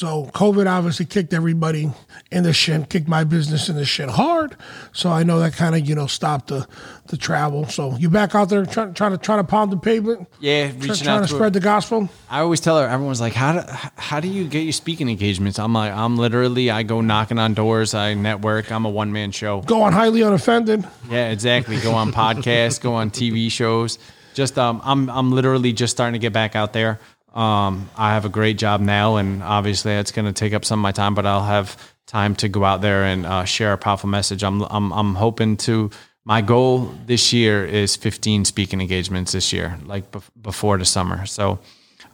So COVID obviously kicked everybody in the shin, kicked my business in the shin hard. So I know that kind of you know stopped the the travel. So you back out there trying trying to trying to pound the pavement, Yeah, try- reaching trying out to to spread the gospel. I always tell her, everyone's like, how do, how do you get your speaking engagements? I'm like, I'm literally, I go knocking on doors, I network, I'm a one man show. Go on highly unoffended. Yeah, exactly. Go on podcasts, go on TV shows. Just, um, I'm, I'm literally just starting to get back out there. Um, I have a great job now, and obviously it's going to take up some of my time, but I'll have time to go out there and uh, share a powerful message. I'm, I'm, I'm hoping to. My goal this year is 15 speaking engagements this year, like bef- before the summer. So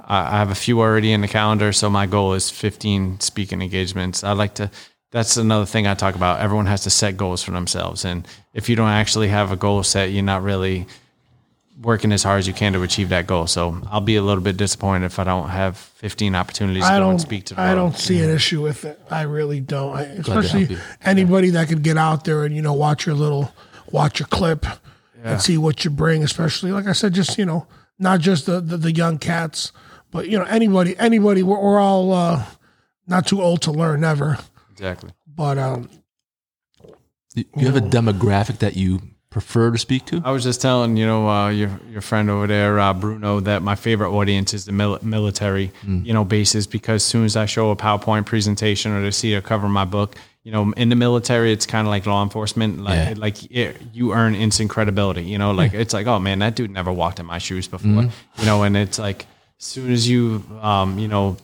I I have a few already in the calendar. So my goal is 15 speaking engagements. I like to. That's another thing I talk about. Everyone has to set goals for themselves, and if you don't actually have a goal set, you're not really working as hard as you can to achieve that goal. So I'll be a little bit disappointed if I don't have 15 opportunities to I go don't and speak to the I world. don't see an issue with it. I really don't. I, especially help you. anybody that could get out there and you know watch your little watch your clip and see what you bring. Especially like I said, just you know not just the the, the young cats, but you know anybody anybody. We're, we're all uh, not too old to learn, ever. Exactly. But um, Do you have a demographic that you prefer to speak to? I was just telling you know uh, your your friend over there, uh, Bruno, that my favorite audience is the mil- military, you know, bases because as soon as I show a PowerPoint presentation or they see a cover of my book, you know, in the military, it's kind of like law enforcement, like Yeah. like it, you earn instant credibility. You know, like it's like, oh man, that dude never walked in my shoes before, you know, and it's like as soon as you, um, you know,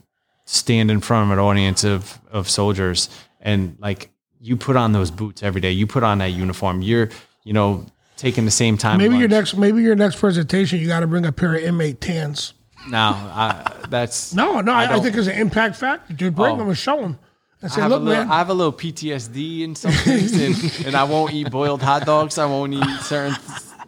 stand in front of an audience of of soldiers and like you put on those boots every day, you put on that uniform, you're you know taking the same time. maybe your next maybe your next presentation you got to bring a pair of inmate tans. No, I, that's No, no, I, I, think it's an impact factor. Dude, bring Oh. them and show them. I say, have, look, a little, man, I have a little PTSD in some things, and, and I won't eat boiled hot dogs. I won't eat certain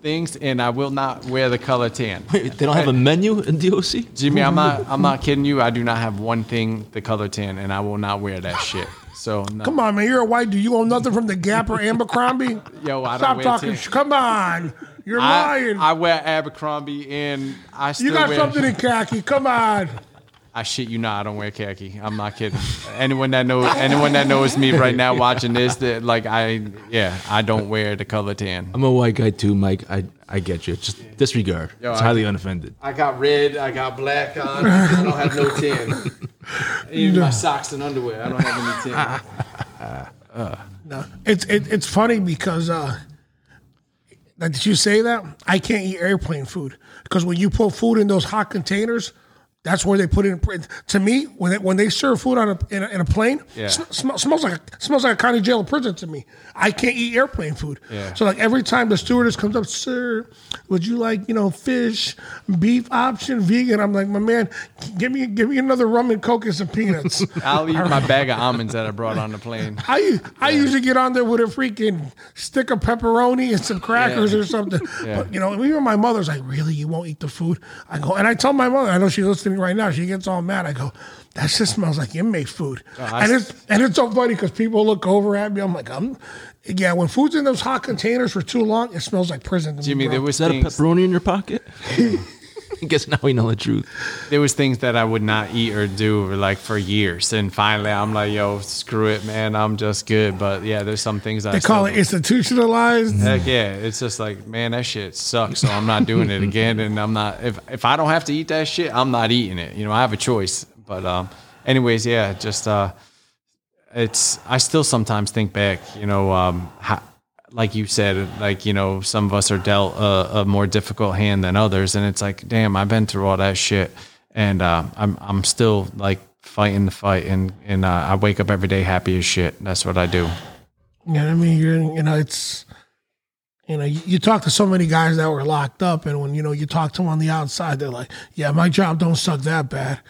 things, and I will not wear the color tan. Wait, They don't have a menu in DOC? Jimmy, I'm not. I'm not kidding you. I do not have one thing the color tan, and I will not wear that shit. So no. Come on, man. You're a white dude. You own nothing from the Gap or Abercrombie. Yo, I don't Stop wear talking. tan. Come on. You're I, lying. I wear Abercrombie, and I still you got wear. something in khaki. Come on. I shit you not. I don't wear khaki. I'm not kidding. anyone that knows anyone that knows me right now watching this, that like I yeah, I don't wear the color tan. I'm a white guy too, Mike. I, I get you. Just disregard. Yo, it's I- highly unoffended. I got red. I got black on. I don't have no tan. Even my socks and underwear. I don't have any tan. No, it's it, it's funny because uh, like, did you say that? I can't eat airplane food because when you put food in those hot containers, that's where they put it. In, to me, when they, when they serve food on a in a, in a plane, Yeah. sm- sm- smells like a, smells like a county jail or prison to me. I can't eat airplane food. Yeah. So like every time the stewardess comes up, sir, would you like you know fish, beef option, vegan? I'm like, my man, give me give me another rum and coke and some peanuts. I'll eat my bag of almonds that I brought on the plane. I I usually get on there with a freaking stick of pepperoni and some crackers Yeah. or something. But you know, even my mother's like, "Really, you won't eat the food?" I go, and I tell my mother, I know she's listening right now. She gets all mad. I go, "That just smells like inmate food," oh, I and it's and it's so funny because people look over at me. I'm like, I'm. Yeah, when food's in those hot containers for too long, it smells like prison. To me, Jimmy, bro. there was that a pepperoni in your pocket? I guess now we know the truth. there was things that I would not eat or do like for years, and finally I'm like, yo, screw it, man. I'm just good. But yeah, there's some things I they call it still- institutionalized. Heck yeah, it's just like man, that shit sucks. So I'm not doing it again, and I'm not. If if I don't have to eat that shit, I'm not eating it. You know, I have a choice. But um, anyways, yeah, just uh, it's. I still sometimes think back. You know, um, how, like you said, like you know, some of us are dealt a, a more difficult hand than others, and it's like, damn, I've been through all that shit, and uh, I'm I'm still like fighting the fight, and and uh, I wake up every day happy as shit. That's what I do. You know what I mean? You're, you know, it's, you know, you, you talk to so many guys that were locked up, and when you know you talk to them on the outside, they're like, "Yeah, my job don't suck that bad,"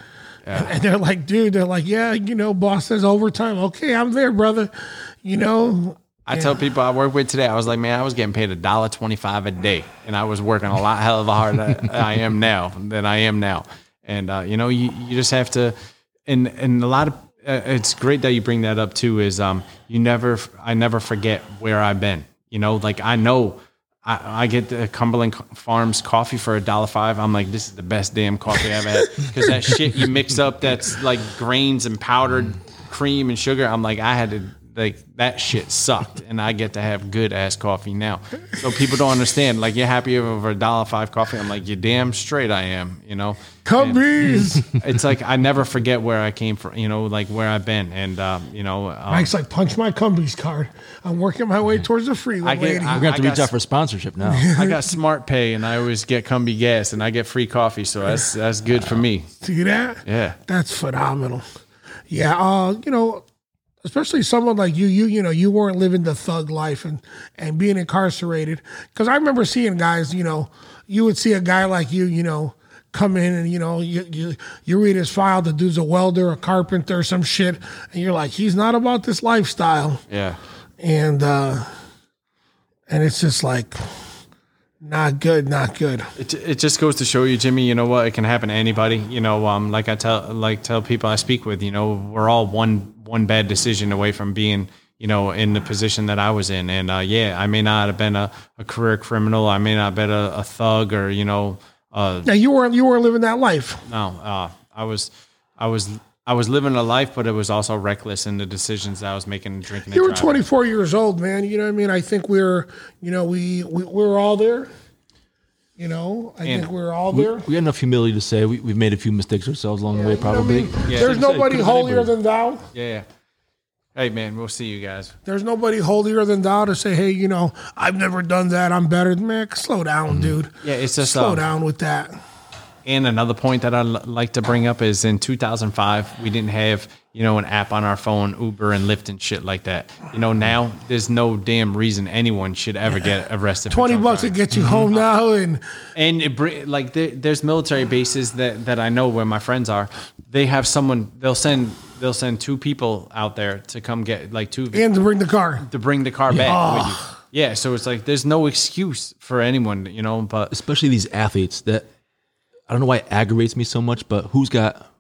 and, and they're like, "Dude," they're like, "Yeah, you know, boss says overtime. Okay, I'm there, brother. You know, I tell people I work with today, I was like, man, I was getting paid a dollar twenty five a day, and I was working a lot hell of a hard I am now than I am now. And uh, you know, you, you just have to, and and a lot of uh, it's great that you bring that up too. Is um, you never, I never forget where I've been. You know, like I know I, I get the Cumberland Farms coffee for a dollar five. I'm like, this is the best damn coffee I've had because that shit you mix up that's like grains and powdered cream and sugar. I'm like, I had to like that shit sucked, and I get to have good ass coffee now. So people don't understand. Like, you're happy over a dollar five coffee. I'm like, you're damn straight. I am. You know, Cumbies. it's like I never forget where I came from. You know, like where I've been, and um, you know, um, Mike's like, punch my Cumbies card. I'm working my way towards the freeway, I get- I- We're gonna have to I reach got out for sponsorship now. I got smart pay and I always get Cumby gas and I get free coffee, so that's that's good for me. See that? Yeah. That's phenomenal. Yeah, uh, you know, especially someone like you, you, you know, you weren't living the thug life and and being incarcerated. Because I remember seeing guys, you know, you would see a guy like you, you know, come in and you know you you, you read his file. The dude's a welder, a carpenter, some shit, and you're like, he's not about this lifestyle, Yeah. and uh and it's just like not good, not good. It, it just goes to show you, Jimmy. You know what? It can happen to anybody. You know, um, like I tell like tell people I speak with. You know, we're all one one bad decision away from being you know in the position that I was in. And uh, yeah, I may not have been a, a career criminal. I may not have been a, a thug or you know. Uh, Now you weren't you weren't living that life. no, uh, I was I was I was living a life, but it was also reckless in the decisions that I was making, and drinking. and You were driving. 24 years old, man. You know what I mean? I think we're, you know, we we we're all there. You know, I And think we're all there. we had enough humility to say we, we've made a few mistakes ourselves along the way, probably. Yeah. There's nobody holier anybody. than thou. Yeah. yeah. Hey man, we'll see you guys. There's nobody holier than thou to say, hey, you know, I've never done that. I'm better than man. Slow down, dude. Yeah, it's just Slow um, down with that. And another point that I'd like to bring up is in 2005, we didn't have, you know, an app on our phone, Uber and Lyft and shit like that. You know, now there's no damn reason anyone should ever get arrested. 20 bucks to driving. get you home mm-hmm. now. And And it bring, like there, there's military bases that, that I know where my friends are. They have someone. They'll send they'll send two people out there to come get like two and to bring the car. to bring the car back with you. Yeah, so it's like there's no excuse for anyone, you know. But Especially these athletes that I don't know why it aggravates me so much, but who's got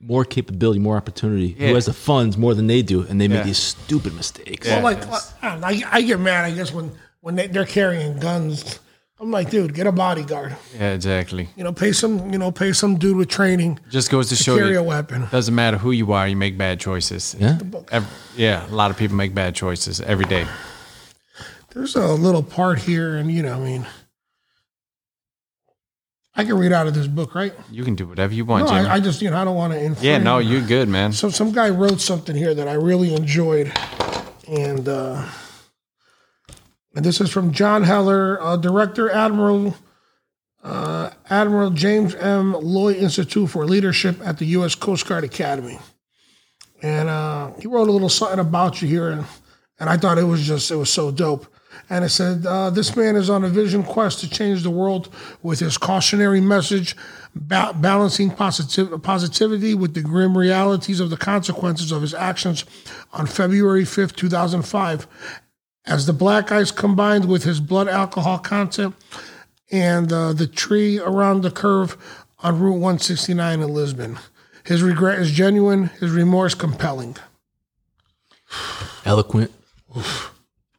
more capability, more opportunity, Yeah. who has the funds more than they do, and they Yeah. make these stupid mistakes. Yeah. Well, like, I, don't know, I, I get mad, I guess, when, when they, they're carrying guns. I'm like, dude, get a bodyguard. yeah, exactly. You know, pay some, you know, pay some dude with training Just goes to to show carry a you, weapon. doesn't matter who you are, you make bad choices. Yeah. Ev- yeah, a lot of people make bad choices every day. There's a little part here, and you know, I mean, I can read out of this book, right? You can do whatever you want, No. I, I just, you know, I don't want to infringe. yeah, no, you're good, man. So some guy wrote something here that I really enjoyed, and uh, and this is from John Heller, uh, Director Admiral uh, Admiral James M. Loy Institute for Leadership at the U.S. Coast Guard Academy, and uh, he wrote a little something about you here, and, and I thought it was just it was so dope. And it said, uh, This man is on a vision quest to change the world with his cautionary message, ba- balancing positiv- positivity with the grim realities of the consequences of his actions on February 5th, 2005. As the black ice combined with his blood alcohol content and uh, the tree around the curve on Route 169 in Lisbon. His regret is genuine, his remorse compelling. Eloquent,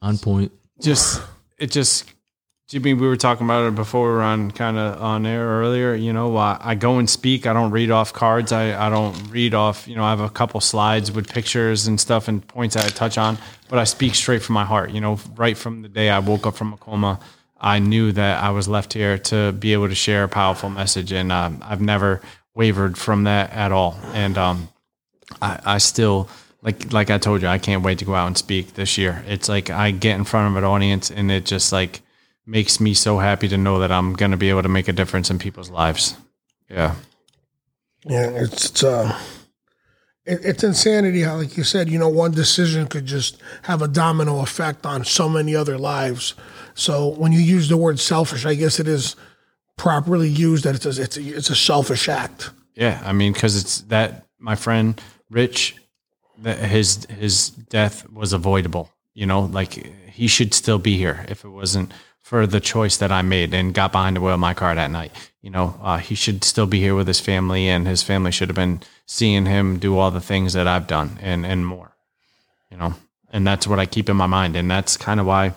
on point. Just it just Jimmy, we were talking about it before we were on kind of on air earlier. You know, I, I go and speak. I don't read off cards. I, I don't read off. You know, I have a couple slides with pictures and stuff and points that I touch on, but I speak straight from my heart. You know, right from the day I woke up from a coma, I knew that I was left here to be able to share a powerful message, and um, I've never wavered from that at all. And um, I, I still like like I told you, I can't wait to go out and speak this year. It's like I get in front of an audience and it just like makes me so happy to know that I'm gonna be able to make a difference in people's lives. Yeah. Yeah, it's it's, uh, it, it's insanity how, like you said, you know, one decision could just have a domino effect on so many other lives. So when you use the word selfish, I guess it is properly used that it's a, it's a, it's a selfish act. Yeah, I mean, because it's that my friend Rich, his his death was avoidable. You know, like he should still be here if it wasn't for the choice that I made and got behind the wheel of my car that night. You know, uh, he should still be here with his family, and his family should have been seeing him do all the things that I've done and and more. You know, and that's what I keep in my mind, and that's kind of why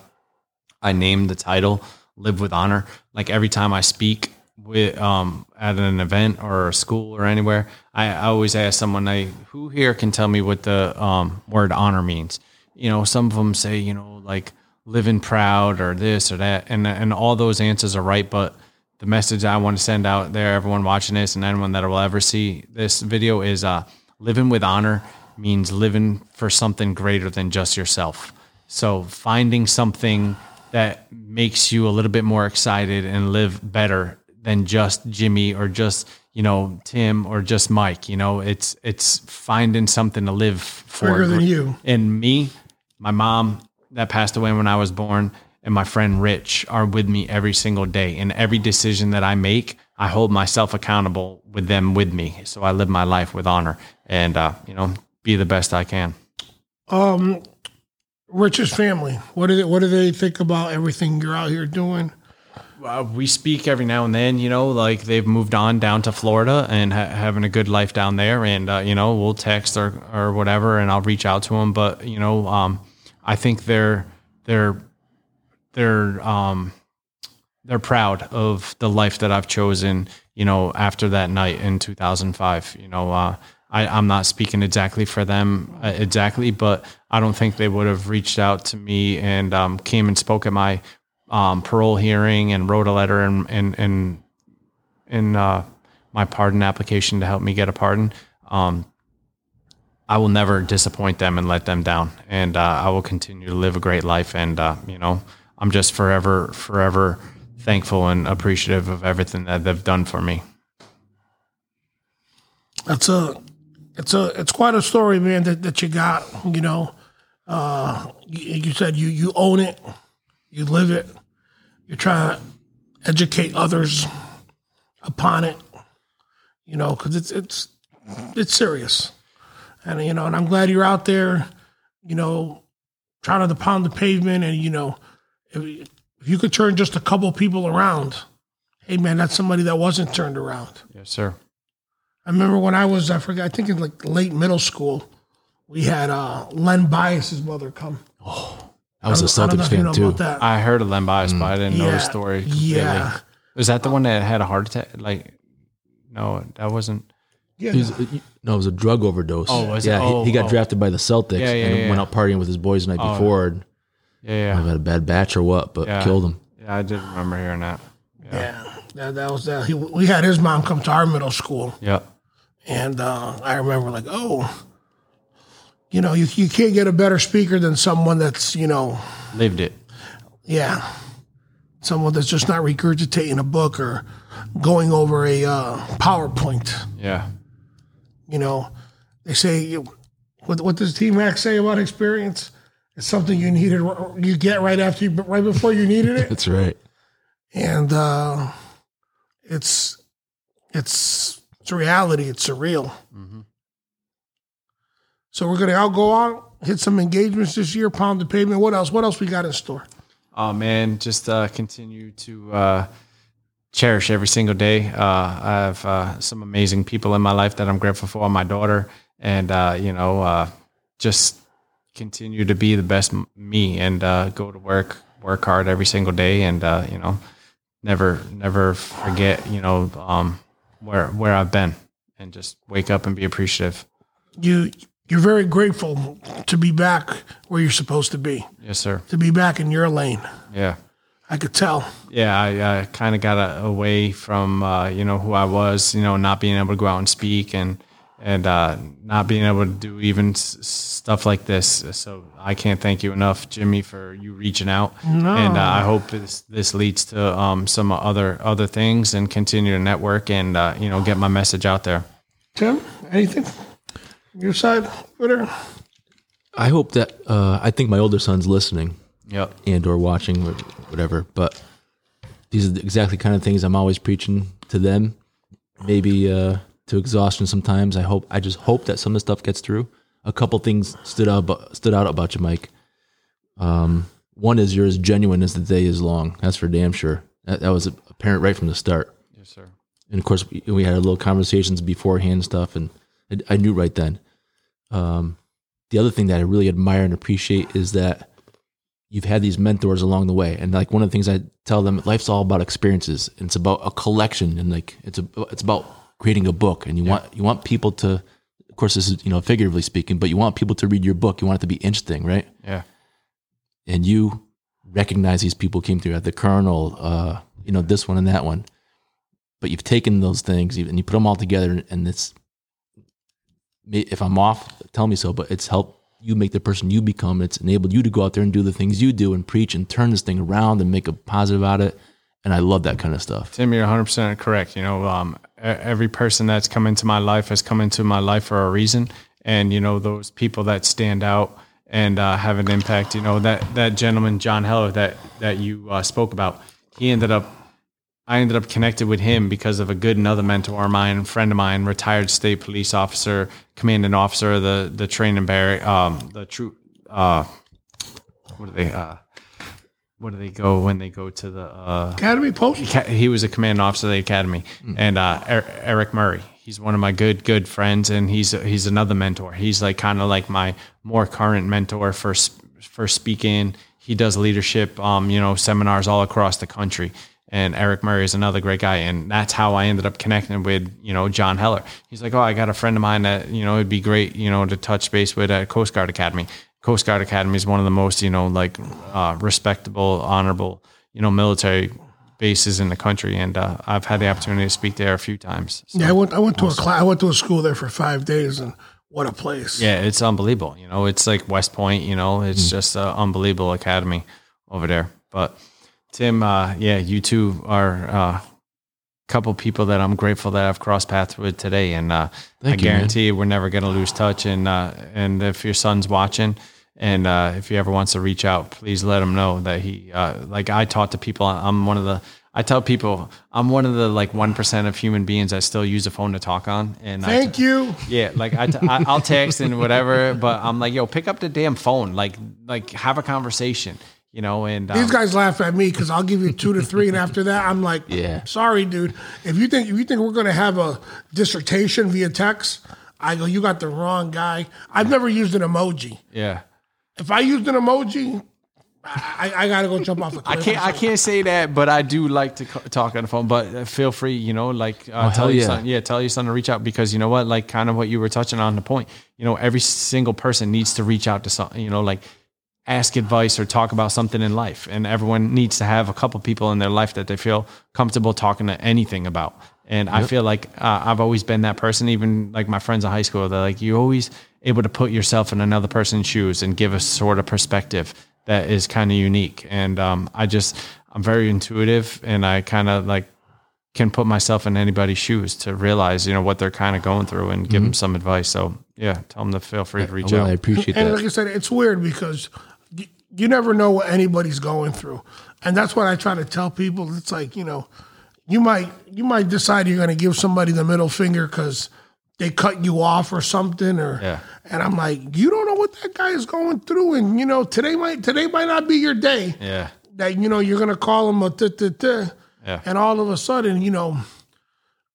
I named the title "Live with Honor." Like every time I speak with um, at an event or a school or anywhere, I, I always ask someone, "I who here can tell me what the um, word honor means?" You know, some of them say, you know, like living proud or this or that, and and all those answers are right, but the message I want to send out there, everyone watching this and anyone that will ever see this video is uh, living with honor means living for something greater than just yourself. So finding something that makes you a little bit more excited and live better than just Jimmy or just you know Tim or just Mike. You know, it's it's finding something to live for. Bigger than you. And me, my mom that passed away when I was born, and my friend Rich are with me every single day. And every decision that I make, I hold myself accountable with them with me. So I live my life with honor and, uh, you know, be the best I can. Um, Rich's family. What do they, what do they think about everything you're out here doing? Uh, we speak every now and then, you know, like they've moved on down to Florida and ha- having a good life down there. And, uh, you know, we'll text or, or whatever and I'll reach out to them. But, you know, um, I think they're, they're, they're, um, they're proud of the life that I've chosen, you know, after that night in 2005. You know, uh, I, I'm not speaking exactly for them uh, exactly, but I don't think they would have reached out to me and um, came and spoke at my um, parole hearing and wrote a letter and and and in uh, my pardon application to help me get a pardon. Um, I will never disappoint them and let them down, and uh, I will continue to live a great life. And uh, you know, I'm just forever, forever thankful and appreciative of everything that they've done for me. That's a, it's a, it's quite a story, man. That, that you got. You know, uh, you, you said you you own it, you live it. You're trying to educate others upon it. You know, because it's it's it's serious, and you know, and I'm glad you're out there. You know, trying to pound the pavement, and you know, if, if you could turn just a couple people around, hey man, that's somebody that wasn't turned around. Yes, sir. I remember when I was, I forget, I think in like late middle school, we had uh, Len Bias's mother come. I was a I Celtics fan too. I heard of Len Bias, but I didn't know the story. completely. yeah. Was that the one that had a heart attack? Like, no, that wasn't. Yeah, He was, no, it was a drug overdose. Oh, was it? yeah, Oh, he, he got oh. drafted by the Celtics Yeah, yeah, and yeah. went out partying with his boys the night before. And Yeah, I yeah, had a bad batch or what, but Yeah. killed him. yeah. I did remember hearing that. yeah. That, that was that. He, we had his mom come to our middle school, Yeah, and uh, I remember like, oh, you know, you you can't get a better speaker than someone that's you know, lived it. yeah, someone that's just not regurgitating a book or going over a uh, PowerPoint. Yeah, You know, they say what what does T Mac say about experience? It's something you needed you get right after you right before you needed it, That's right. and uh, it's it's it's reality. It's surreal. So we're gonna all go out, hit some engagements this year, pound the pavement. What else? What else we got in store? Oh man, just uh, continue to uh, cherish every single day. Uh, I have uh, some amazing people in my life that I'm grateful for. My daughter, and uh, you know, uh, just continue to be the best me and uh, go to work, work hard every single day, and uh, you know, never, never forget, you know, um, where where I've been, and just wake up and be appreciative. You you're very grateful to be back where you're supposed to be, Yes, sir. to be back in your lane. Yeah. I could tell. yeah, I, I kind of got a, away from uh, you know who I was, you know, not being able to go out and speak and and uh, not being able to do even s- stuff like this. So I can't thank you enough, Jimmy, for you reaching out. No. And uh, I hope this this leads to um, some other other things and continue to network and uh, you know get my message out there. Tim, anything? Your side, Twitter? I hope that uh, I think my older son's listening Yep. and or watching or whatever. But these are the exactly kind of things I'm always preaching to them. Maybe uh, to exhaustion sometimes. I hope I just hope that some of the stuff gets through. A couple things stood out stood out about you, Mike. Um, one is you're as genuine as the day is long. That's for damn sure. That, that was apparent right from the start. Yes, sir. And of course, we, we had a little conversations beforehand and stuff, and I, I knew right then. Um, the other thing that I really admire and appreciate is that you've had these mentors along the way, and like one of the things I tell them, life's all about experiences. And it's about a collection, and like it's a it's about creating a book, and you want you want people to. Of course, this is you know figuratively speaking, but you want people to read your book. You want it to be interesting, right? Yeah. and you recognize these people came through at the colonel, uh, you know, this one and that one. But you've taken those things and you put them all together, and it's if I'm off, tell me so. But it's helped you make the person you become. It's enabled you to go out there and do the things you do and preach and turn this thing around and make a positive out of it. And I love that kind of stuff. Tim, you're 100% correct. You know, um, every person that's come into my life has come into my life for a reason. And, you know, those people that stand out and uh, have an impact, you know, that, that gentleman, John Heller, that, that you uh, spoke about, he ended up, I ended up connected with him because of a good another mentor of mine, friend of mine, retired state police officer, commanding officer of the, the training barrack, um, the true, uh, what are they, uh, where do they go when they go to the uh, Academy Post. He was a command officer of the academy, and uh, Er- Eric Murray. He's one of my good good friends, and he's he's another mentor. He's like kind of like my more current mentor for for speaking. He does leadership, um, you know, seminars all across the country. And Eric Murray is another great guy, and that's how I ended up connecting with you know John Heller. He's like, oh, I got a friend of mine that you know it'd be great, you know, to touch base with at Coast Guard Academy. Coast Guard Academy is one of the most, you know, like uh, respectable, honorable, you know, military bases in the country, and uh, I've had the opportunity to speak there a few times. So, Yeah, I went. I went to a class. I went to a school there for five days, and what a place. yeah, it's unbelievable. You know, it's like West Point. You know, it's just an unbelievable academy over there. But Tim, uh, yeah, you two are a couple people that I'm grateful that I've crossed paths with today, and uh, I you, man. guarantee we're never going to lose touch. And uh, and if your son's watching. And uh, if he ever wants to reach out, please let him know that he, uh, like I talk to people. I'm one of the, I tell people I'm one of the like one percent of human beings that still use a phone to talk on. And I Thank you. yeah, like I, t- I I'll text and whatever, but I'm like, yo, pick up the damn phone, like like have a conversation, you know. And um, These guys laugh at me because I'll give you two to three, and after that, I'm like, Yeah. sorry, dude. If you think if you think we're gonna have a dissertation via text, I go, you got the wrong guy. I've never used an emoji. yeah, If I used an emoji, I, I gotta go jump off the I can't I can't say that, but I do like to co- talk on the phone. But uh, feel free, you know, like uh, Oh, tell hell your yeah. son, yeah, tell your son to reach out because you know what, like kind of what you were touching on the point. You know, every single person needs to reach out to some, you know, like ask advice or talk about something in life, and everyone needs to have a couple people in their life that they feel comfortable talking to anything about. And I feel like uh, I've always been that person. Even like my friends in high school, they're like, you're always able to put yourself in another person's shoes and give a sort of perspective that is kind of unique. And um, I just, I'm very intuitive, and I kind of like can put myself in anybody's shoes to realize, you know, what they're kind of going through and give them some advice. So yeah, tell them to feel free to reach Well, I out. appreciate And that. And like I said, it's weird because you, never know what anybody's going through, and that's what I try to tell people. It's like you know, you might you might decide you're going to give somebody the middle finger because they cut you off or something, or Yeah. and I'm like, you don't know what that guy is going through, and you know, today might today might not be your day. Yeah. That you know you're going to call him a t t t, Yeah. and all of a sudden, you know,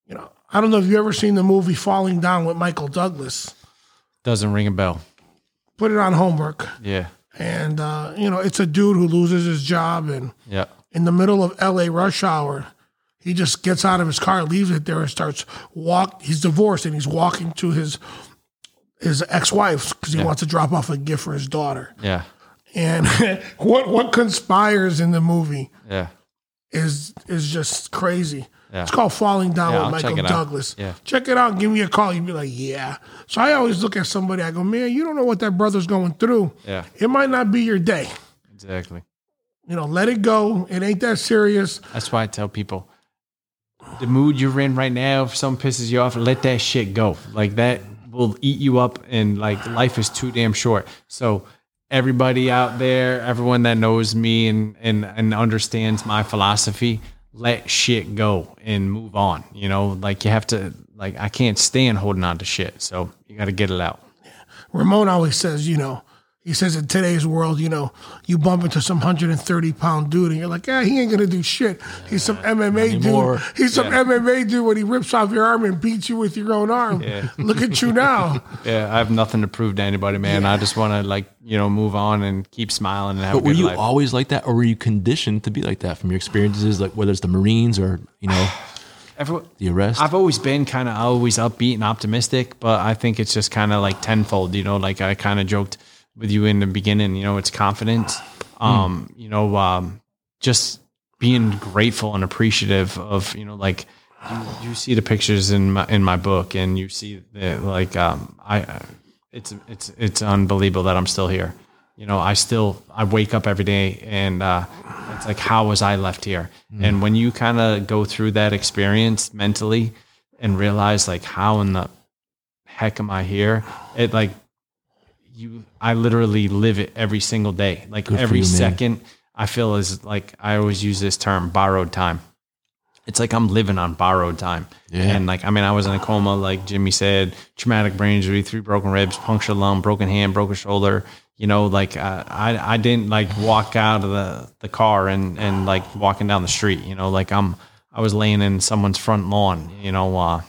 you know, I don't know if you ever seen the movie Falling Down with Michael Douglas. Doesn't ring a bell. Put it on homework Yeah. And uh, you know it's a dude who loses his job and Yeah. in the middle of la rush hour he just gets out of his car leaves it there and starts walk he's divorced and he's walking to his his ex-wife because he wants to drop off a gift for his daughter Yeah. and what what conspires in the movie Yeah. is is just crazy Yeah. it's called falling down Yeah, with michael douglas Yeah. check it out give me a call you'd be like yeah so i always look at somebody i go man you don't know what that brother's going through Yeah. it might not be your day Exactly. you know, let it go. It ain't that serious. That's why I tell people the mood you're in right now, if something pisses you off, let that shit go. Like that will eat you up and like life is too damn short. So everybody out there, everyone that knows me and and, and understands my philosophy, let shit go and move on. You know, like you have to like I can't stand holding on to shit. So you gotta get it out. Ramon always says, you know, He says in today's world, you know, you bump into some 130 pound dude and you're like, yeah, he ain't gonna do shit. He's some MMA anymore. dude. He's some MMA dude when he rips off your arm and beats you with your own arm. Look at you now. Yeah, I have nothing to prove to anybody, man. I just want to like you know move on and keep smiling and have But a were you life. always like that, or were you conditioned to be like that from your experiences, like whether it's the Marines or you know Every- the arrest? I've always been kind of always upbeat and optimistic, but I think it's just kind of like tenfold. You know, like I kind of joked with you in the beginning. You know, it's confidence. Um, you know, um, just being grateful and appreciative of you know, like you, you see the pictures in my in my book, and you see the like um, I. It's it's it's unbelievable that I'm still here. You know, I still I wake up every day and uh, it's like how was I left here? And when you kind of go through that experience mentally and realize like how in the heck am I here? It like you I literally live it every single day. Like for every you, second I feel is like I always use this term borrowed time. It's like I'm living on borrowed time. Yeah. And like I mean I was in a coma like Jimmy said, traumatic brain injury, three broken ribs, punctured lung, broken hand, broken shoulder. You know, like uh, I I didn't like walk out of the the car and and like walking down the street. You know, like I'm I was laying in someone's front lawn. You know, uh,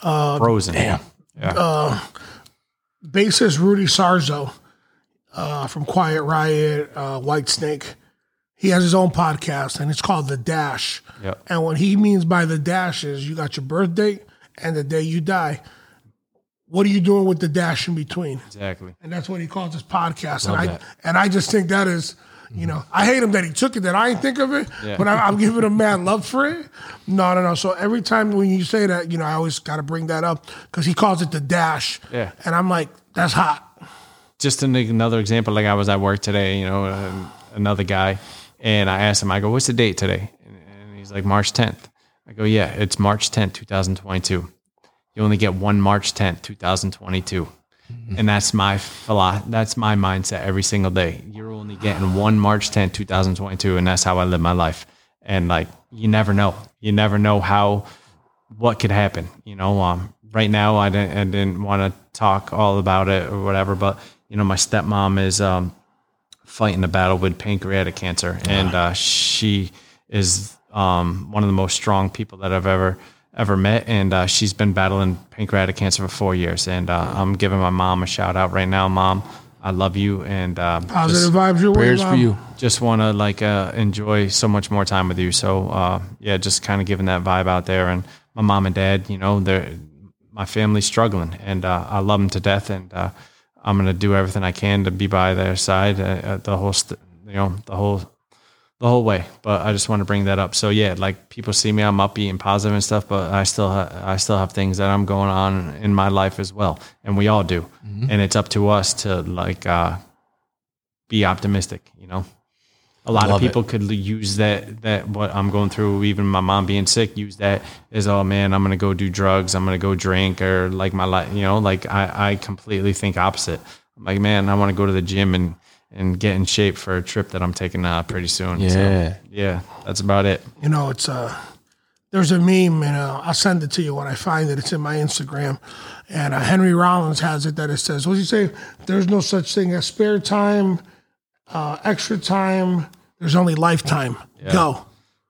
uh frozen. Yeah. Bassist Rudy Sarzo uh, from Quiet Riot, uh, Whitesnake. He has his own podcast and it's called The Dash. Yep. And what he means by the dash is you got your birth date and the day you die. What are you doing with the dash in between? Exactly. And that's what he calls his podcast. And I that. and I just think that is, you know, I hate him that he took it. That I ain't think of it, Yeah. but I, I'm giving him mad love for it. No, no, no. So every time when you say that, you know, I always got to bring that up because he calls it the dash. Yeah. And I'm like, that's hot. just an, another example, like I was at work today, you know, and another guy, and I asked him, I go, what's the date today? And, and he's like, March 10th. I go, yeah, it's March 10th, 2022. You only get one March 10th, 2022. And that's my philo- that's my mindset every single day. You're only getting one March 10th, 2022, and that's how I live my life. And like, you never know. You never know how what could happen. You know, um, right now I didn't, I didn't want to talk all about it or whatever, but you know, my stepmom is um, fighting a battle with pancreatic cancer, and uh, she is um, one of the most strong people that I've ever ever met, and uh, she's been battling pancreatic cancer for four years, and uh, I'm giving my mom a shout out right now, mom. I love you, and uh, Positive just, vibes your way. Prayers for you. just want to like uh, enjoy so much more time with you. So uh, yeah, just kind of giving that vibe out there. And my mom and dad, you know, they're my family's struggling, and uh, I love them to death. And uh, I'm gonna do everything I can to be by their side uh, uh, the whole, st- you know, the whole, the whole way. But I just want to bring that up. So yeah, like people see me, I'm upbeat and positive and stuff, but I still, ha- I still have things that I'm going on in my life as well, and we all do. And it's up to us to like uh, be optimistic. You know, a lot Love of people could use that that what I'm going through. Even my mom being sick, use that as oh man, I'm gonna go do drugs. I'm gonna go drink or like my life. You know, like I I completely think opposite. I'm like man, I want to go to the gym and and get in shape for a trip that I'm taking uh, pretty soon. So, Yeah. yeah, that's about it. You know, it's uh there's a meme, and uh, I'll send it to you when I find it. It's in my Instagram, and uh, Henry Rollins has it that it says, "What does he say? There's no such thing as spare time, uh, extra time. There's only lifetime. Go."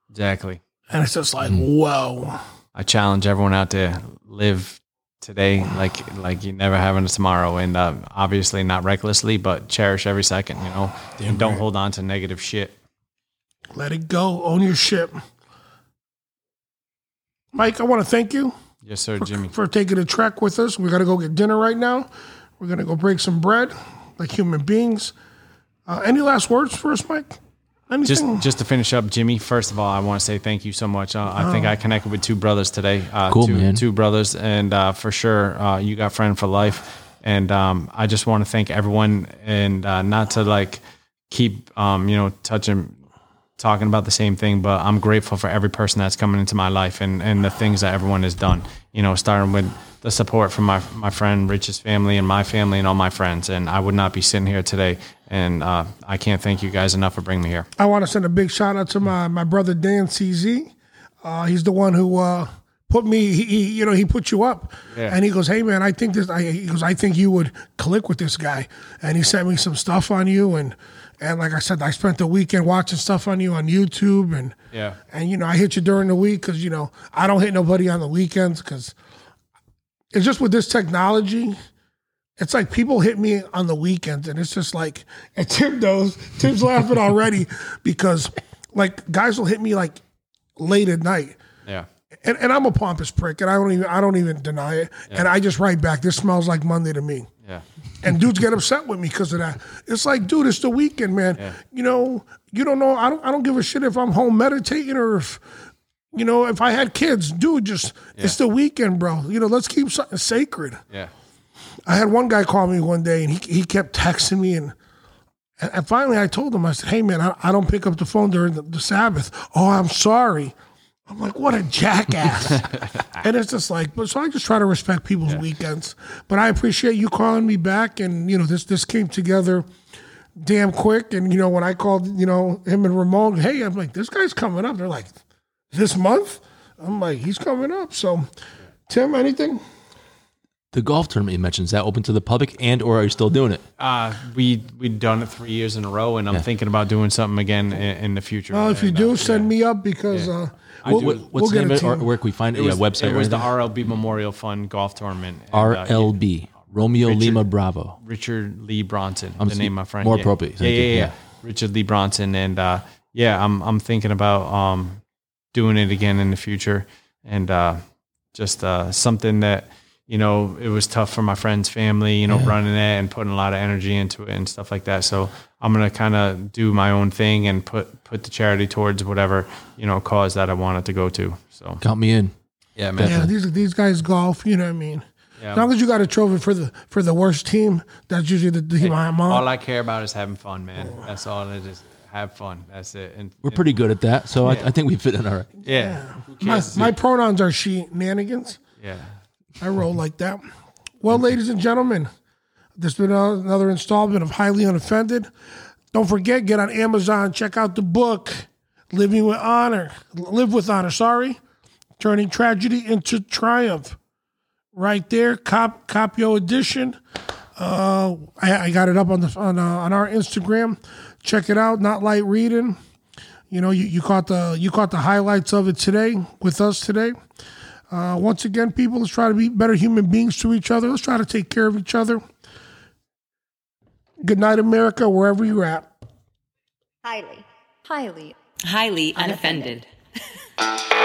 Exactly. And it's just like, whoa. I challenge everyone out to live today like like you never having a tomorrow, and uh, obviously not recklessly, but cherish every second. You know, and don't hold on to negative shit. Let it go. Own your shit. Mike, I want to thank you Yes, sir, Jimmy. for taking a trek with us. We got to go get dinner right now. We're to go break some bread like human beings. Uh, any last words for us, Mike? Anything? Just just to finish up, Jimmy. First of all, I want to say thank you so much. Uh, I think I connected with two brothers today. Uh, Cool, two, man. two brothers, and uh, for sure, uh, you got friend for life. And um, I just want to thank everyone, and uh, not to like keep um, you know touching, talking about the same thing, but I'm grateful for every person that's coming into my life and and the things that everyone has done. You know, starting with the support from my my friend Rich's family and my family and all my friends. And I would not be sitting here today. And uh, I can't thank you guys enough for bringing me here. I want to send a big shout out to my, my brother Dan CZ. Uh, he's the one who uh, put me. He, he you know he put you up, Yeah. and he goes, "Hey man, I think this." I, he goes, "I think you would click with this guy," and he sent me some stuff on you, and and like I said, I spent the weekend watching stuff on you on YouTube, and Yeah. and you know I hit you during the week because you know I don't hit nobody on the weekends because it's just with this technology. It's like people hit me on the weekends, and it's just like, and Tim knows. Tim's laughing already because, like, guys will hit me like late at night, Yeah. and, and I'm a pompous prick, and I don't even I don't even deny it, and I just write back. This smells like Monday to me, Yeah. and dudes get upset with me because of that. It's like, dude, it's the weekend, man. You know, you don't know. I don't I don't give a shit if I'm home meditating or if. You know, if I had kids, dude, just it's the weekend, bro. You know, let's keep something sacred. Yeah. I had one guy call me one day and he, he kept texting me and and finally I told him I said, "Hey man, I, I don't pick up the phone during the, the Sabbath." Oh, I'm sorry. I'm like, what a jackass. and it's just like, but so I just try to respect people's weekends. But I appreciate you calling me back and you know this this came together damn quick and you know when I called, you know, him and Ramon, hey, I'm like, this guy's coming up. They're like, this month? I'm like, he's coming up. So Tim, anything? The golf tournament you mentioned is that open to the public, and or are you still doing it? Uh, we we've done it three years in a row, and I'm thinking about doing something again in, in the future. Well, if you And, do, uh, send me up because uh, we'll, do. What's we'll the get name a of it, or team. where can we find it? It was, yeah, website. it or was the? RLB Memorial Fund Golf Tournament. and, uh, RLB Romeo Lima Bravo. Richard Lee Bronson, I'm the name of my friend. more yeah. appropriate. Yeah, Thank yeah, yeah, Yeah. Richard Lee Bronson, and uh, yeah, I'm I'm thinking about um, doing it again in the future, and uh, just uh, something that you know it was tough for my friend's family, you know, running it and putting a lot of energy into it and stuff like that. So I'm gonna kind of do my own thing and put put the charity towards whatever you know cause that I want it to go to. So Count me in. yeah, man. Yeah, these these guys golf. You know what I mean. Yeah. As long as you got a trophy for the for the worst team, that's usually the team I'm on. All I care about is having fun, man. That's all it is. Have fun. That's it. And We're pretty good at that, so I, I think we fit in all right. yeah. Who my, my pronouns are she nanigans. yeah. I roll like that. Well, ladies and gentlemen, this has been another installment of Highly Unoffended. Don't forget, get on Amazon, check out the book, Living with Honor, Live with Honor, sorry, Turning Tragedy into Triumph. Right there, Cop Copio edition. Uh, I, I got it up on the on, uh, on our Instagram. Check it out. Not light reading. You know, you, you caught the you caught the highlights of it today with us today. Uh, once again, people, let's try to be better human beings to each other. Let's try to take care of each other. Good night, America, wherever you're at. Highly. Highly Highly unoffended. unoffended.